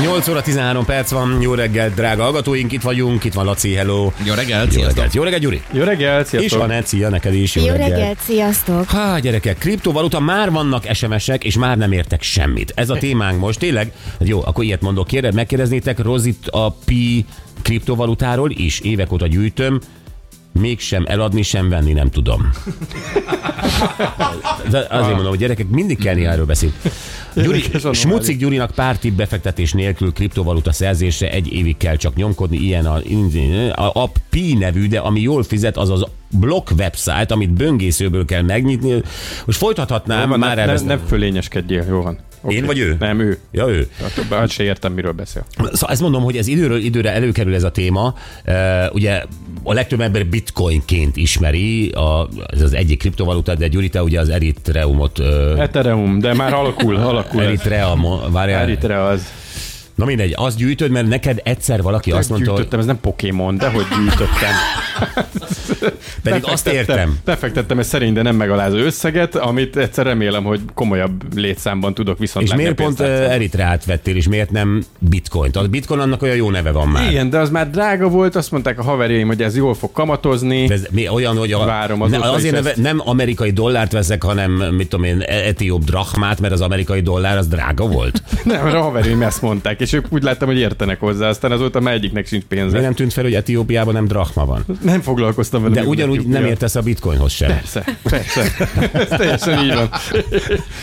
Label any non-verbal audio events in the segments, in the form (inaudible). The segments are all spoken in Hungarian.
8 óra 13 perc van, jó reggel, drága hallgatóink, itt vagyunk, itt van Laci, hello. Jó reggelt, Jó sziasztok! reggelt, jó reggelt, Gyuri. Jó reggelt, És sziasztok! Anett, szia neked is, jó, Jó reggelt, sziasztok! Há, gyerekek, kriptovaluta, már vannak SMS-ek, és már nem értek semmit. Ez a témánk most, tényleg? Jó, akkor ilyet mondok, kérdez, megkérdeznétek Rozit a Pi kriptovalutáról is, évek óta gyűjtöm, mégsem eladni, sem venni nem tudom. De azért mondom, hogy gyerekek, mindig kell néha erről beszélni. Gyuri. Smucik Gyurinak pár tipp befektetés nélkül kriptovaluta szerzésre egy évig kell csak nyomkodni, ilyen a, a, a Pi nevű, de ami jól fizet, az az blog website, amit böngészőből kell megnyitni. Most folytathatnám, Van, már ne, ne, elvesztem. ne fölényeskedjél, jó van. Oké. Én vagy ő? Nem, ő. Ja, ő. Hát, hát se értem, miről beszél. Szóval ezt mondom, hogy ez időről időre előkerül ez a téma. Uh, ugye a legtöbb ember bitcoinként ismeri, a, ez az egyik kriptovaluta, de Gyuri, te ugye az Eritreumot, uh, Ethereum, de már alakul, alakul. Eritrea, várjál. Eritrea az. Na mindegy, azt gyűjtöd, mert neked egyszer valaki azt mondta, hogy gyűjtöttem, ez nem Pokémon, de hogy gyűjtöttem. (laughs) pedig azt értem. Befektettem egy szerény, de nem megalázó összeget, amit egyszer remélem, hogy komolyabb létszámban tudok viszont És miért pont uh, Eritreát vettél, és miért nem bitcoint? A bitcoin annak olyan jó neve van már. Igen, de az már drága volt, azt mondták a haverjaim, hogy ez jól fog kamatozni. De ez mi olyan, hogy a, Várom ne, azóta azért neve, ezt. nem amerikai dollárt veszek, hanem mit tudom én, etióp drachmát, mert az amerikai dollár az drága volt. (laughs) Nem, a haverjaim ezt mondták, és ők úgy láttam, hogy értenek hozzá, aztán azóta már egyiknek sincs pénze. Miért nem tűnt fel, hogy Etiópiában nem drachma van? Nem foglalkoztam vele. De ugyanúgy Etiópia. nem értesz a bitcoinhoz sem. Persze, persze. Ez teljesen így van.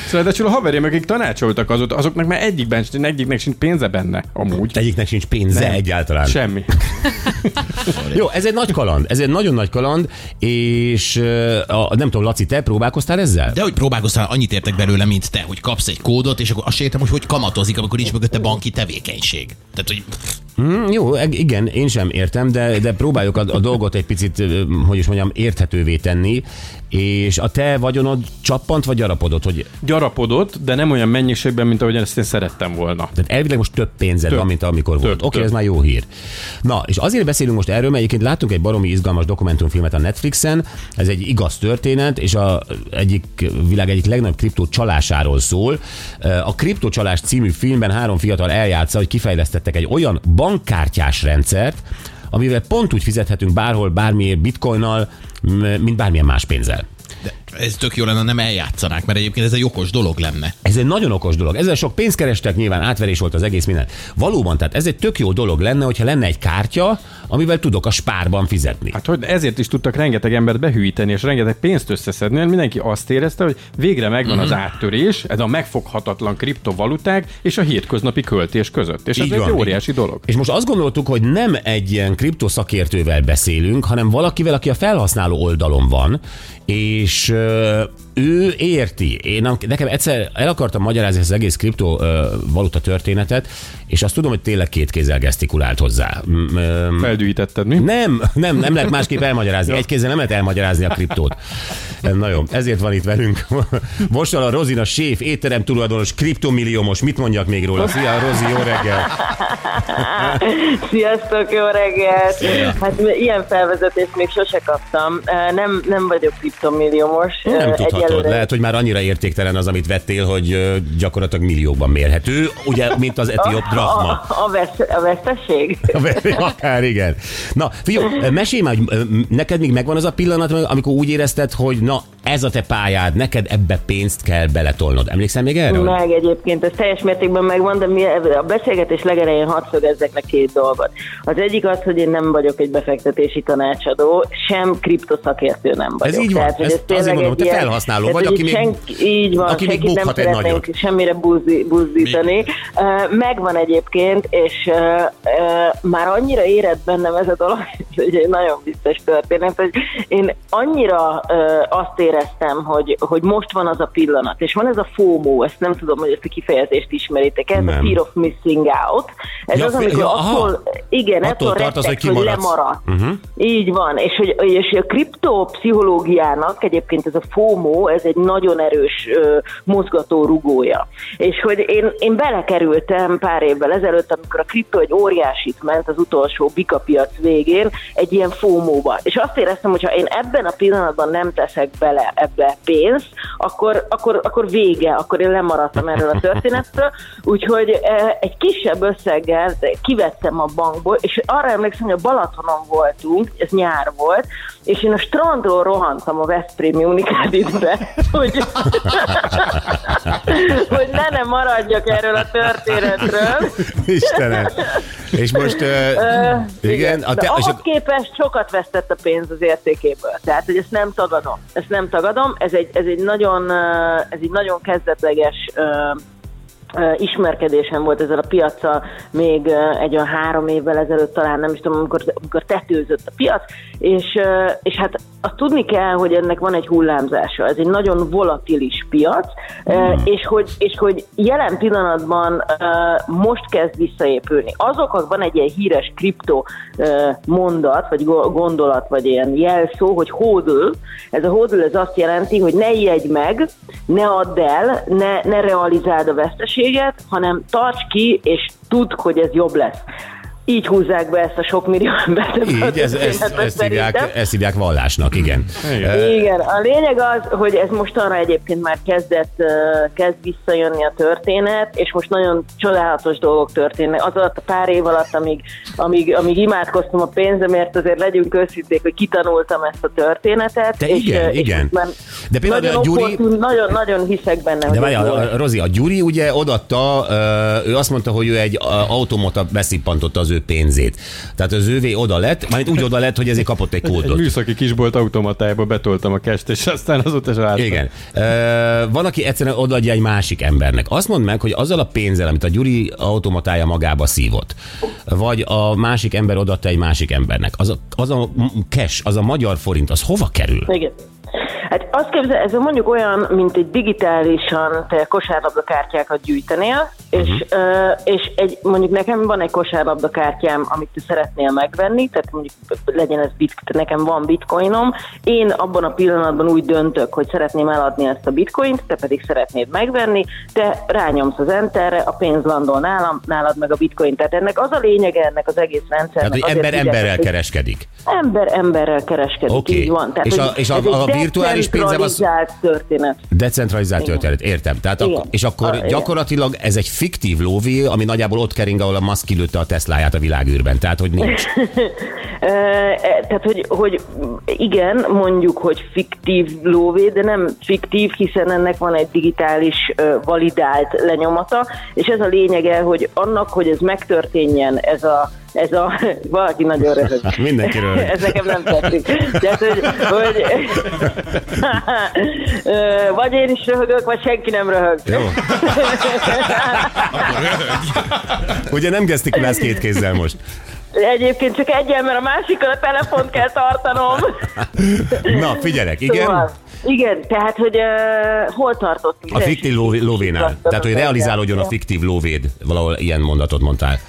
Szóval de a haverjaim, akik tanácsoltak azóta, azoknak már egyikben, egyiknek sincs pénze benne, amúgy. Egyiknek sincs pénze Nem. egyáltalán. Semmi. (laughs) Jó, ez egy nagy kaland, ez egy nagyon nagy kaland, és a, nem tudom, Laci, te próbálkoztál ezzel? De hogy próbálkoztál, annyit értek belőle, mint te, hogy kapsz egy kódot, és akkor azt se értem, hogy hogy kamatozik, amikor nincs mögötte banki tevékenység. Tehát, hogy Mm, jó, igen, én sem értem, de, de próbáljuk a, a dolgot egy picit, hogy is mondjam, érthetővé tenni, és a te vagyonod csappant vagy gyarapodott, hogy Gyarapodott, de nem olyan mennyiségben, mint ahogyan ezt én szerettem volna. tehát elvileg most több pénzed Több. van, mint amikor volt. Több, Oké, több. ez már jó hír. Na, és azért beszélünk most erről, mert egyébként láttunk egy baromi izgalmas dokumentumfilmet a Netflixen, ez egy igaz történet, és a egyik világ egyik legnagyobb kriptó csalásáról szól. A kriptocsalás című filmben három fiatal eljátsza, hogy kifejlesztettek egy olyan bankkártyás rendszert, amivel pont úgy fizethetünk bárhol, bármiért bitcoinnal, mint bármilyen más pénzzel. de ez tök jó lenne, nem eljátszanák, mert egyébként ez egy okos dolog lenne. Ez egy nagyon okos dolog. Ezzel sok pénzt kerestek, nyilván átverés volt az egész minden. Valóban, tehát ez egy tök jó dolog lenne, hogyha lenne egy kártya, amivel tudok a spárban fizetni. Hát hogy ezért is tudtak rengeteg embert behűíteni, és rengeteg pénzt összeszedni, mert mindenki azt érezte, hogy végre megvan Mhm. az áttörés, ez a megfoghatatlan kriptovaluták és a hétköznapi költés között. És ez Így egy van. óriási dolog. És most azt gondoltuk, hogy nem egy ilyen kriptoszakértővel beszélünk, hanem valakivel, aki a felhasználó oldalon van, és ö, ő érti. Én nekem egyszer el akartam magyarázni ezt az egész kriptovaluta történetet, és azt tudom, hogy tényleg két kézzel gesztikulált hozzá. Feldűítetted, mi? Nem, nem, nem lehet másképp elmagyarázni. (laughs) Egy kézzel nem lehet elmagyarázni a kriptót. Na jó, ezért van itt velünk. (laughs) Most a Rozina séf, étterem tulajdonos, kriptomilliómos. Mit mondjak még róla? Szia, Rozi, jó reggel! (laughs) Sziasztok, jó reggelt! Hát ilyen felvezetést még sose kaptam. Nem, nem vagyok kriptomilliómos. Nem tudhatod. Egyelőre- Lehet, hogy már annyira értéktelen az, amit vettél, hogy gyakorlatilag milliókban mérhető, ugye, mint az etióp drachma. A, a, vesz, a veszteség? (laughs) Akár igen. Na, figyelj, mesélj már, hogy neked még megvan az a pillanat, amikor úgy érezted, hogy na, ez a te pályád, neked ebbe pénzt kell beletolnod. Emlékszel még erre? Meg egyébként, ez teljes mértékben megvan, de mi a beszélgetés legelején hadd szögezzek le két dolgot. Az egyik az, hogy én nem vagyok egy befektetési tanácsadó, sem kriptoszakértő nem vagyok. Ez így van. hogy Ezt tényleg azért mondom, te felhasználó tehát, vagy, aki még- senki, így van, aki még senkit nem egy nagyot. semmire buzzi, buzdítani. Uh, Megvan egyébként, és uh, uh, már annyira érett bennem ez a dolog, (laughs) hogy egy nagyon biztos történet, hogy én annyira uh, azt éreztem, éreztem, hogy, hogy most van az a pillanat, és van ez a FOMO, ezt nem tudom, hogy ezt a kifejezést ismeritek, ez Nem. a Fear of Missing Out. Ez Ja, az, amikor ja, aha. attól, igen, Attól attól tartasz, hogy rettegsz, hogy kimaradsz. lemaradt. Mhm. Uh-huh. Így van, és hogy és a kriptopszichológiának egyébként ez a FOMO, ez egy nagyon erős ö, mozgató rugója. És hogy én, én belekerültem pár évvel ezelőtt, amikor a kripto egy óriásit ment az utolsó bika piac végén, egy ilyen FOMO-ba. És azt éreztem, hogy ha én ebben a pillanatban nem teszek bele ebbe pénzt, akkor, akkor, akkor vége, akkor én lemaradtam erről a történetről. Úgyhogy eh, egy kisebb összeggel kivettem a bankból, és arra emlékszem, hogy a Balatonon voltunk, ez nyár volt, és én a strandról rohantam a Veszprém Unicreditbe, hogy, hogy ne ne maradjak erről a történetről. Istenem. És most, uh, igen, a De te, ahhoz a, képest sokat vesztett a pénz az értékéből. Tehát, hogy ezt nem tagadom. Ezt nem tagadom. Ez egy, ez egy, nagyon, ez egy nagyon kezdetleges ö, ismerkedésem volt ezzel a piaccal még egy olyan három évvel ezelőtt talán, nem is tudom, amikor, amikor tetőzött a piac, és, és hát azt tudni kell, hogy ennek van egy hullámzása. Ez egy nagyon volatilis piac, ö, és, hogy, és hogy jelen pillanatban ö, most kezd visszaépülni. Azok, van egy ilyen híres kripto ö, mondat, vagy go- gondolat, vagy ilyen jelszó, hogy hodl. Ez a hodl ez azt jelenti, hogy ne ijedj meg, ne add el, ne, ne realizáld a veszteséget, hanem tarts ki, és tudd, hogy ez jobb lesz. Így húzzák be ezt a sok millió (laughs) embert. így, ez, ezt, szerintem. hívják, ezt hívják vallásnak, igen. Igen. Igen, a lényeg az, hogy ez mostanra egyébként már kezdett, kezd visszajönni a történet, és most nagyon csodálatos dolgok történnek. Az alatt a pár év alatt, amíg, amíg, amíg imádkoztam a pénzemért, azért legyünk őszinték, hogy kitanultam ezt a történetet. De és, igen, és igen. De például nagyon, a Gyuri- nagyon, nagyon hiszek benne, De várjál, a- a- Rozi, a Gyuri ugye odatta, ő azt mondta, hogy ő egy automata beszippantotta az ő pénzét. Tehát az ővé oda lett, majd úgy oda lett, hogy ezért kapott egy Egy kódot. műszaki kisbolt automatájába betoltam a kest, és aztán azóta se láttam. Igen. Ö, van, aki egyszerűen odaadja egy másik embernek. Azt mondd meg, hogy azzal a pénzzel, amit a Gyuri automatája magába szívott, vagy a másik ember odaadta egy másik embernek, az a, az a cash, az a magyar forint, az hova kerül? Igen. Hát azt képzel, ez mondjuk olyan, mint egy digitálisan te kosárlabdakártyákat gyűjtenél, és, Mhm. uh, és egy, mondjuk nekem van egy kosárlabdakártyám, amit te szeretnél megvenni, tehát mondjuk legyen ez bit, nekem van bitcoinom, én abban a pillanatban úgy döntök, hogy szeretném eladni ezt a bitcoint, te pedig szeretnéd megvenni, te rányomsz az enterre, a pénz landol nálam, nálad meg a bitcoin. Tehát ennek az a lényege ennek az egész rendszernek. Tehát, hogy ember figyeltek, emberrel hogy- kereskedik. Ember emberrel kereskedik, Oké. így van. Tehát, És a- és a- egy a virtuális pénzem az- történet. Decentralizált Igen. történet, értem. Tehát akkor, és akkor Ah, igen. gyakorlatilag ez egy fiktív lóvé, ami nagyjából ott kering, ahol a Musk kilőtte a Tesláját a világűrben. Tehát, hogy nincs. (laughs) E, Tehát, hogy, hogy igen, mondjuk, hogy fiktív lóvé, de nem fiktív, hiszen ennek van egy digitális validált lenyomata, és ez a lényege, hogy annak, hogy ez megtörténjen, ez a ez a, valaki nagyon röhög. Mindenki röhög. (laughs) ez nekem nem tetszik. Tehát, hogy, hogy (laughs) vagy én is röhögök, vagy senki nem röhög. Jó. (laughs) Ugye nem gesztikulálsz két kézzel most. Egyébként csak egyen, mert a másikkal a telefont kell tartanom. Na, figyelek, igen. Szóval, igen, tehát, hogy uh, hol tartottunk? A fiktív lóvé- lóvénál. Tehát, hogy realizálódjon a fiktív lóvéd. Valahol ilyen mondatot mondtál.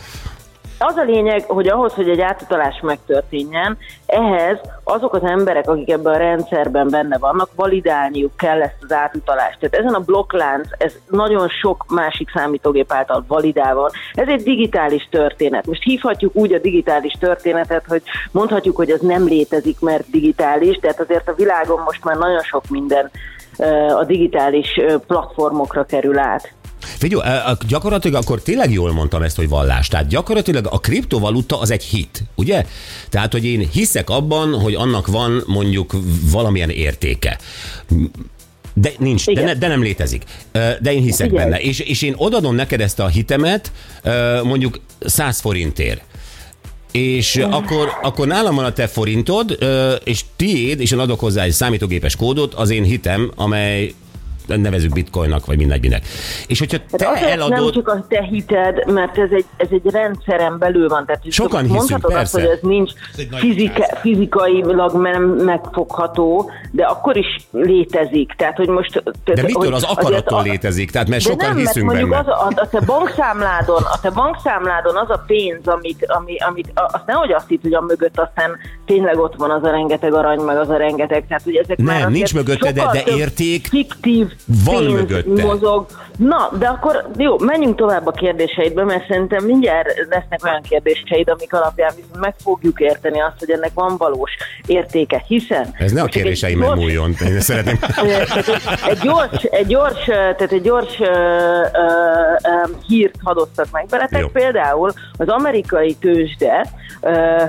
Az a lényeg, hogy ahhoz, hogy egy átutalás megtörténjen, ehhez azok az emberek, akik ebben a rendszerben benne vannak, validálniuk kell ezt az átutalást. Tehát ezen a blokklánc, ez nagyon sok másik számítógép által validál van. Ez egy digitális történet. Most hívhatjuk úgy a digitális történetet, hogy mondhatjuk, hogy az nem létezik, mert digitális, tehát azért a világon most már nagyon sok minden a digitális platformokra kerül át. A- gyakorlatilag akkor tényleg jól mondtam ezt, hogy vallás. Tehát gyakorlatilag a kriptovaluta az egy hit, ugye? Tehát, hogy én hiszek abban, hogy annak van mondjuk valamilyen értéke. De nincs, de, Igen. ne, de nem létezik. De én hiszek Figyelj. benne. És, és én odadom neked ezt a hitemet mondjuk 100 forintért. És akkor, akkor nálam van a te forintod, és tiéd, és én adok hozzá egy számítógépes kódot, az én hitem, amely nevezük bitcoinnak, vagy mindegynek. És hogyha te Tehát azért nem eladod, csak a te hited, mert ez egy, ez egy rendszeren belül van. Tehát Sokan mondhatod hiszünk, azt, persze. hogy ez nincs nagy fizika, fizikailag nem megfogható, de akkor is létezik. Tehát, hogy most... de tehát, mitől hogy az akarattól létezik? Tehát mert de sokan nem, hiszünk mert mondjuk benne. Az a, a, te bankszámládon, a te bankszámládon az a pénz, amit, ami, amit azt nehogy azt hitt, hogy a mögött aztán tényleg ott van az a rengeteg arany, meg az a rengeteg, tehát hogy ezek Nem, már nincs mögötte, de- de érték fiktív van pénz mögötte. mozog. Na, de akkor jó, menjünk tovább a kérdéseidbe, mert szerintem mindjárt lesznek olyan kérdéseid, amik alapján viszont meg fogjuk érteni azt, hogy ennek van valós értéke, hiszen... Ez ne a kérdéseimben gyors- múljon. Én szeretném. egy, (laughs) egy gyors, egy gyors, tehát egy gyors uh, uh, hírt hadoztak meg veletek. Jó. Például az amerikai tőzsde uh,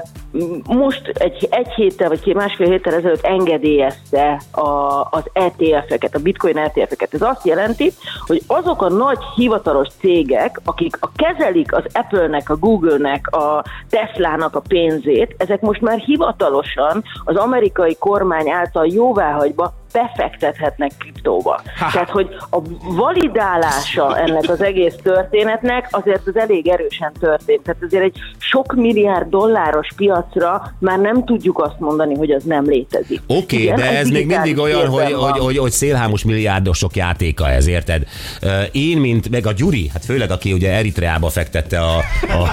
most egy, egy héttel vagy másfél héttel ezelőtt engedélyezte a, az ETF-eket, a bitcoin ETF-eket. Ez azt jelenti, hogy azok a nagy hivatalos cégek, akik a kezelik az Apple-nek, a Google-nek, a Tesla-nak a pénzét, ezek most már hivatalosan az amerikai kormány által jóváhagyva befektethetnek kriptóba. Tehát, hogy a validálása ennek az egész történetnek azért az elég erősen történt. Tehát azért egy sok milliárd dolláros piacra már nem tudjuk azt mondani, hogy az nem létezik. Oké, Igen, de ez még mindig olyan, hogy, hogy, hogy, hogy szélhámos milliárdosok játéka ez, érted? Én, mint, meg a Gyuri, hát főleg aki ugye Eritreába fektette a, a,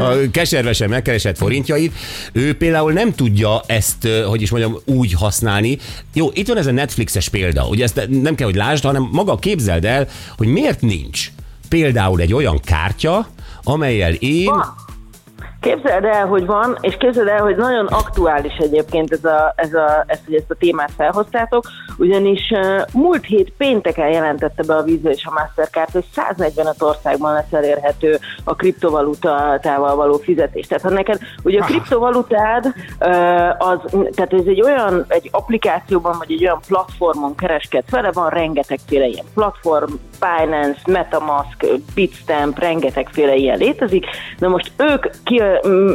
(laughs) a keservesen megkeresett forintjait, ő például nem tudja ezt, hogy is mondjam, úgy használni. Jó, itt van ez a Netflixes példa, ugye ezt nem kell, hogy lásd, hanem maga képzeld el, hogy miért nincs például egy olyan kártya, amelyel én... Van. Képzeld el, hogy van, és képzeld el, hogy nagyon aktuális egyébként ez a, ez a, ez, hogy ezt a témát felhoztátok, ugyanis uh, múlt hét pénteken jelentette be a Visa és a Mastercard, hogy 145 országban lesz elérhető a kriptovalutával való fizetés. Tehát ha neked ugye a kriptovalutád, uh, az, tehát ez egy olyan, egy applikációban, vagy egy olyan platformon kereskedsz vele, van rengetegféle ilyen platform, Binance, Metamask, Bitstamp, rengetegféle ilyen létezik. Na most ők ki,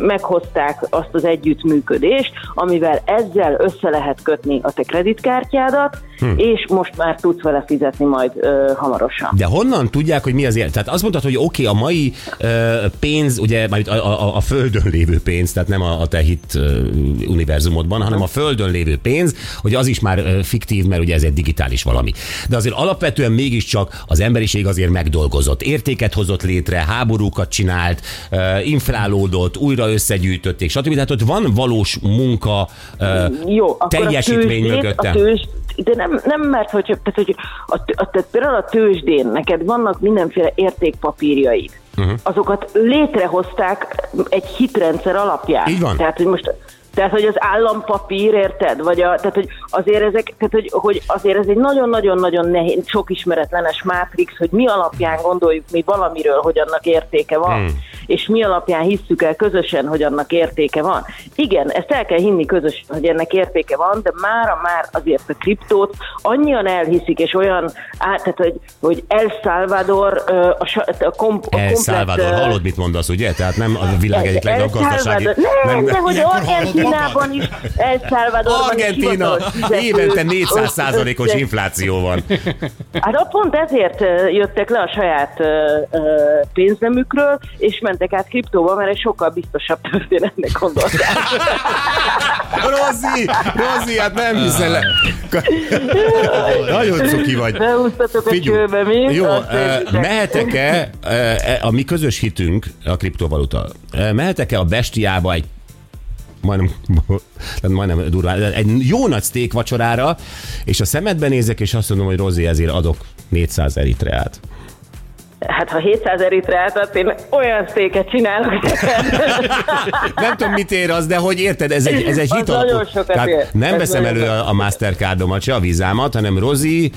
meghozták azt az együttműködést, amivel ezzel össze lehet kötni a te kreditkártyádat, hm. és most már tudsz vele fizetni majd ö, hamarosan. De honnan tudják, hogy mi az élet? Tehát azt mondtad, hogy oké, okay, a mai ö, pénz, ugye már a, a, a földön lévő pénz, tehát nem a, a te hit ö, univerzumodban, hanem a földön lévő pénz, hogy az is már ö, fiktív, mert ugye ez egy digitális valami. De azért alapvetően mégiscsak az emberiség azért megdolgozott, értéket hozott létre, háborúkat csinált, ö, inflálódott, újra összegyűjtötték, stb. Tehát ott van valós munka, ö, Jó, akkor teljesítmény a tőzsdét, mögötte. A tőzs, de nem, nem mert, hogy, tehát, hogy a, a, tehát például a tőzsdén neked vannak mindenféle értékpapírjaid. Uh-huh. Azokat létrehozták egy hitrendszer alapján. Így van. Tehát, hogy most tehát, hogy az állampapír, érted? Vagy a, tehát, hogy azért ezek, tehát, hogy, hogy azért ez egy nagyon-nagyon-nagyon nehéz, sok ismeretlenes mátrix, hogy mi alapján gondoljuk mi valamiről, hogy annak értéke van, hmm. És mi alapján hisszük el közösen, hogy annak értéke van. Igen, ezt el kell hinni közösen, hogy ennek értéke van, de mára már azért a kriptót annyian elhiszik, és olyan, át, tehát, hogy, hogy El Salvador a, a, kom, a El Salvador, hallod, mit mondasz, ugye? Tehát nem a világ egyik legnagyobb gazdasági... Salvador- Nem, de hogy Argentinában is, El Salvadorban is Argentina, fizető- évente 400 százalékos infláció van. Hát ott pont ezért jöttek le a saját pénznemükről, és mentek át kriptóba, mert egy sokkal biztosabb történetnek gondolták. (laughs) Rozi, Rozi, hát nem hiszel le. (laughs) Nagyon cuki vagy. Beúsztatok a csőbe, mi? Jó, eh, mehetek-e eh, a mi közös hitünk, a kriptovaluta, eh, mehetek-e a bestiába egy majdnem, (laughs) majdnem durván, egy jó nagy steak vacsorára, és a szemedbe nézek, és azt mondom, hogy Rozi, ezért adok 400 eritreát. Hát ha 700 eritreát adsz, én olyan széket csinálok. (laughs) Nem tudom, mit ér az, de hogy érted, ez egy, ez egy hit sokat Tehát ér. nem Ez veszem elő a, a Mastercardomat, se a vízámat, hanem Rozi,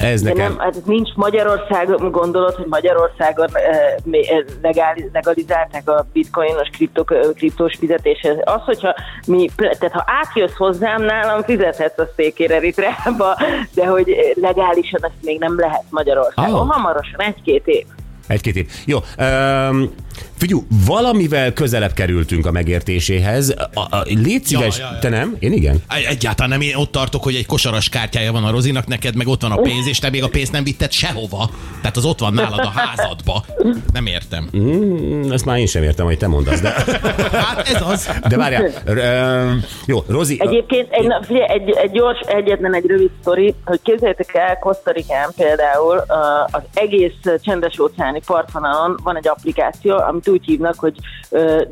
ez De nekem... nem, hát nincs Magyarországon, gondolod, hogy Magyarországon eh, eh, legál, legalizálták a bitcoinos kriptok, eh, kriptós fizetéshez. Az, hogyha mi, tehát ha átjössz hozzám, nálam fizethetsz a székére Eritreába, de hogy legálisan ezt még nem lehet Magyarországon. Ah. Hamarosan, egy-két év. Egy-két év. Jó, um, Figyú, valamivel közelebb kerültünk a megértéséhez. A, a, légy szíves, Ja, ja, ja. te nem? Én igen. Egy- Egyáltalán nem, én ott tartok, hogy egy kosaras kártyája van a Rozinak, neked meg ott van a pénz, és te még a pénzt nem vitted sehova. Tehát az ott van nálad a házadba. Nem értem. Mm, Ezt már én sem értem, hogy te mondasz, de, (laughs) Hát ez az. de várjál. Ö, jó, Rozi, Egyébként egy, na, figyelj, egy, egy gyors, egyetlen egy rövid sztori, hogy képzeljétek el, Kosztarikán például az egész csendes óceáni partvonalon van egy applikáció, amit úgy hívnak, hogy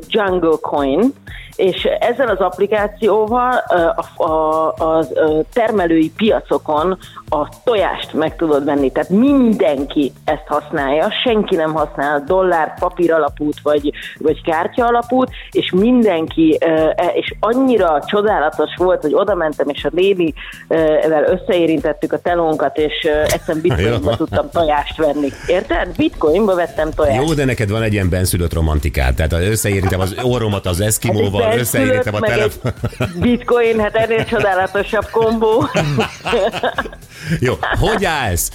Jungle Coin, és ezzel az applikációval a, a, az uh, termelői piacokon a tojást meg tudod venni. Tehát mindenki ezt használja, senki nem használ dollár, papír alapút vagy, vagy kártya alapút, és mindenki, e- és annyira csodálatos volt, hogy oda mentem, és a nénivel összeérintettük a telónkat, és egyszerűen (laughs) bitcoinba tudtam tojást venni. Érted? Bitcoinba vettem tojást. Jó, de neked van egy ilyen benszülött romantikád. Tehát összeérintem az orromat az eszkimóval, Hát összeérintem a telefon. Bitcoin, hát ennél csodálatosabb kombó. (laughs) (laughs) Jó, hogy állsz?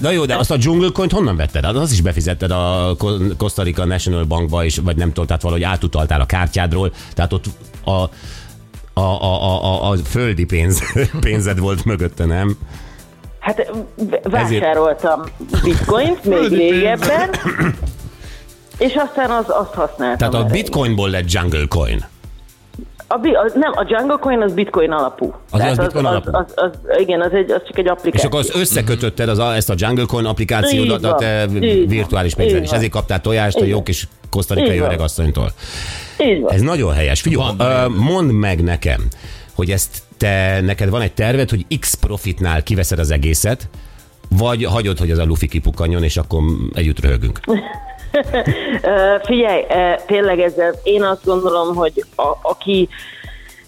Na jó, de azt a Jungle Coin-t honnan vetted? Hát Az is befizetted a Costa Rica National Bankba, és, vagy nem tudom, tehát valahogy átutaltál a kártyádról, tehát ott a, a, a, a, a, földi pénz, (laughs) pénzed volt mögötte, nem? Hát vásároltam bitcoint még régebben, és aztán az, azt használtam. Tehát a erre. bitcoinból lett Jungle Coin. A, bi- az, nem, a Jungle Coin az bitcoin alapú. Az- Tehát az bitcoin az, alapú. Az, az, az, igen, az, egy, az csak egy És applikáció. akkor az összekötötted az, a- ezt a Jungle Coin applikációdat a te virtuális pénzed, és ezért kaptál tojást a Így jó van. kis kosztarikai Így van. öregasszonytól. Így van. Ez nagyon helyes. Figyelj, van. mondd meg nekem, hogy ezt te, neked van egy terved, hogy X profitnál kiveszed az egészet, vagy hagyod, hogy ez a lufi kipukkanjon, és akkor együtt röhögünk. (laughs) Figyelj, tényleg ezzel én azt gondolom, hogy a, aki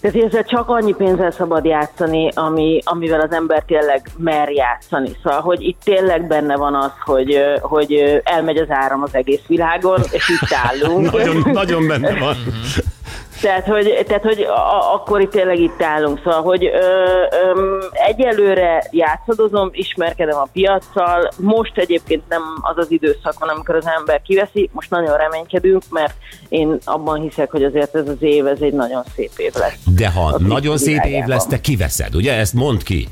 tehát ezzel csak annyi pénzzel szabad játszani, ami, amivel az ember tényleg mer játszani. Szóval, hogy itt tényleg benne van az, hogy, hogy elmegy az áram az egész világon, és itt állunk. (laughs) Nagyon, nagyon benne van. (laughs) Tehát, hogy, tehát, hogy a, akkor itt tényleg itt állunk. Szóval, hogy ö, ö, egyelőre játszadozom, ismerkedem a piaccal. Most egyébként nem az az időszak van, amikor az ember kiveszi. Most nagyon reménykedünk, mert én abban hiszek, hogy azért ez az év, ez egy nagyon szép év lesz. De ha A nagyon szép év lesz, te kiveszed, ugye? Ezt mondd ki.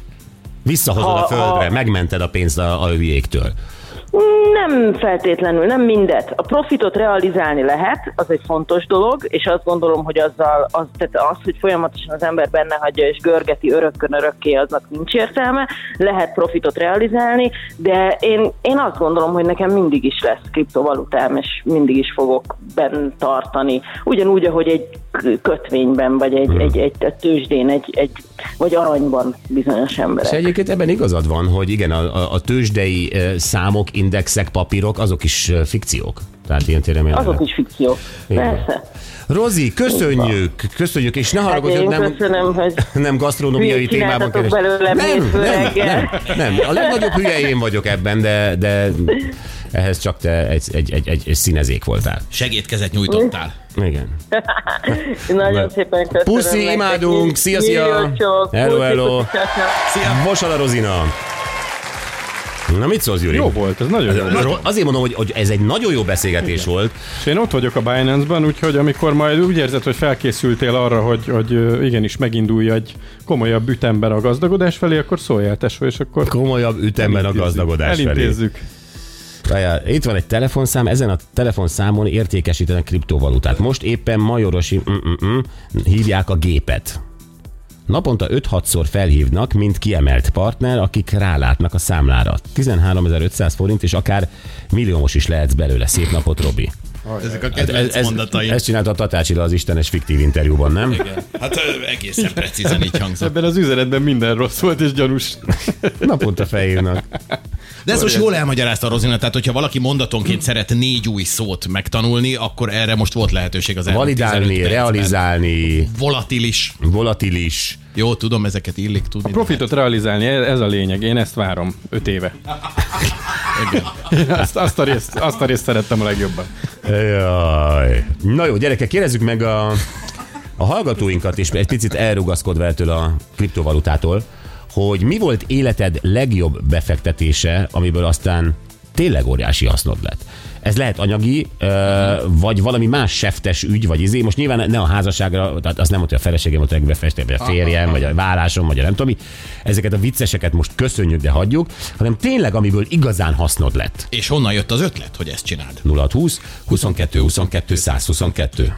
Visszahozod Ha- a földre, ha- megmented a pénzt a, a hülyéktől. Nem feltétlenül, nem mindet. A profitot realizálni lehet, az egy fontos dolog, és azt gondolom, hogy azzal, az, tehát az, hogy folyamatosan az ember benne hagyja és görgeti örökkön örökké, aznak nincs értelme. Lehet profitot realizálni, de én, én azt gondolom, hogy nekem mindig is lesz kriptovalutám, és mindig is fogok benn tartani. Ugyanúgy, ahogy egy kötvényben, vagy egy, egy, egy, egy tőzsdén, egy, egy, vagy aranyban bizonyos És emberek. egyébként ebben igazad van, hogy igen, a, a, a tőzsdei eh, számok, indexek, papírok, azok is fikciók. Tehát ilyen téren Azok is fikciók. Persze. Rozi, köszönjük, köszönjük, és ne haragudj, hogy Hát nem, köszönöm, hogy (laughs) nem gasztronómiai témában csináltatok belőlem nem, nem, nem, nem, a legnagyobb hülye én vagyok ebben, de, de ehhez csak te egy, egy, egy, egy, egy színezék voltál. Segédkezet nyújtottál. Igen. (laughs) Nagyon szépen köszönöm. Puszi, imádunk. Szia, szia. Hello, hello. (laughs) Szia! Vosala Rozina. Na mit szólsz, Gyuri? Jó volt, ez nagyon jó volt. Ro- Azért mondom, hogy, hogy ez egy nagyon jó beszélgetés volt. És én ott vagyok a Binance-ban, úgyhogy amikor majd úgy érzed, hogy felkészültél arra, hogy, hogy igenis megindulj egy komolyabb ütemben a gazdagodás felé, akkor szóljál tesó, és akkor Komolyabb ütemben a elintézzük. gazdagodás felé. Elintézzük. Várjál, Itt van egy telefonszám, ezen a telefonszámon értékesítenek kriptovalutát. Most éppen Majorosi mm-mm, hívják a gépet. Naponta 5-6-szor felhívnak, mint kiemelt partner, akik rálátnak a számlára. 13.500 forint, és akár milliómos is lehetsz belőle. Szép napot, Robi. Ezek a kedvenc mondataim. ezt csinálta a Tatácsila az Istenes fiktív interjúban, nem? Igen. Hát egészen precízen így hangzott. Ebben az üzenetben minden rossz volt és gyanús. Naponta felhívnak. De ez most jól elmagyarázta Rozina, tehát hogyha valaki mondatonként szeret négy új szót megtanulni, akkor erre most volt lehetőség az elmúlt 15 Validálni, realizálni, Volatilis. volatilis. Jó, tudom, ezeket illik tudni. Profitot realizálni, ez a lényeg. Én ezt várom öt éve. (laughs) azt, azt, a részt, azt a részt szerettem a legjobban. Jaj. Na jó, gyerekek, kérdezzük meg a, a hallgatóinkat, és egy picit elrugaszkodva ettől a kriptovalutától, hogy mi volt életed legjobb befektetése, amiből aztán tényleg óriási hasznod lett. Ez lehet anyagi, ö, vagy valami más seftes ügy, vagy izé. Most nyilván ne a házasságra, tehát az nem mondta, hogy a feleségem volt a festél, vagy a férjem, vagy a vállásom, vagy a nem tudom mi. Ezeket a vicceseket most köszönjük, de hagyjuk, hanem tényleg, amiből igazán hasznod lett. És honnan jött az ötlet, hogy ezt csináld? 0620 22 22 122.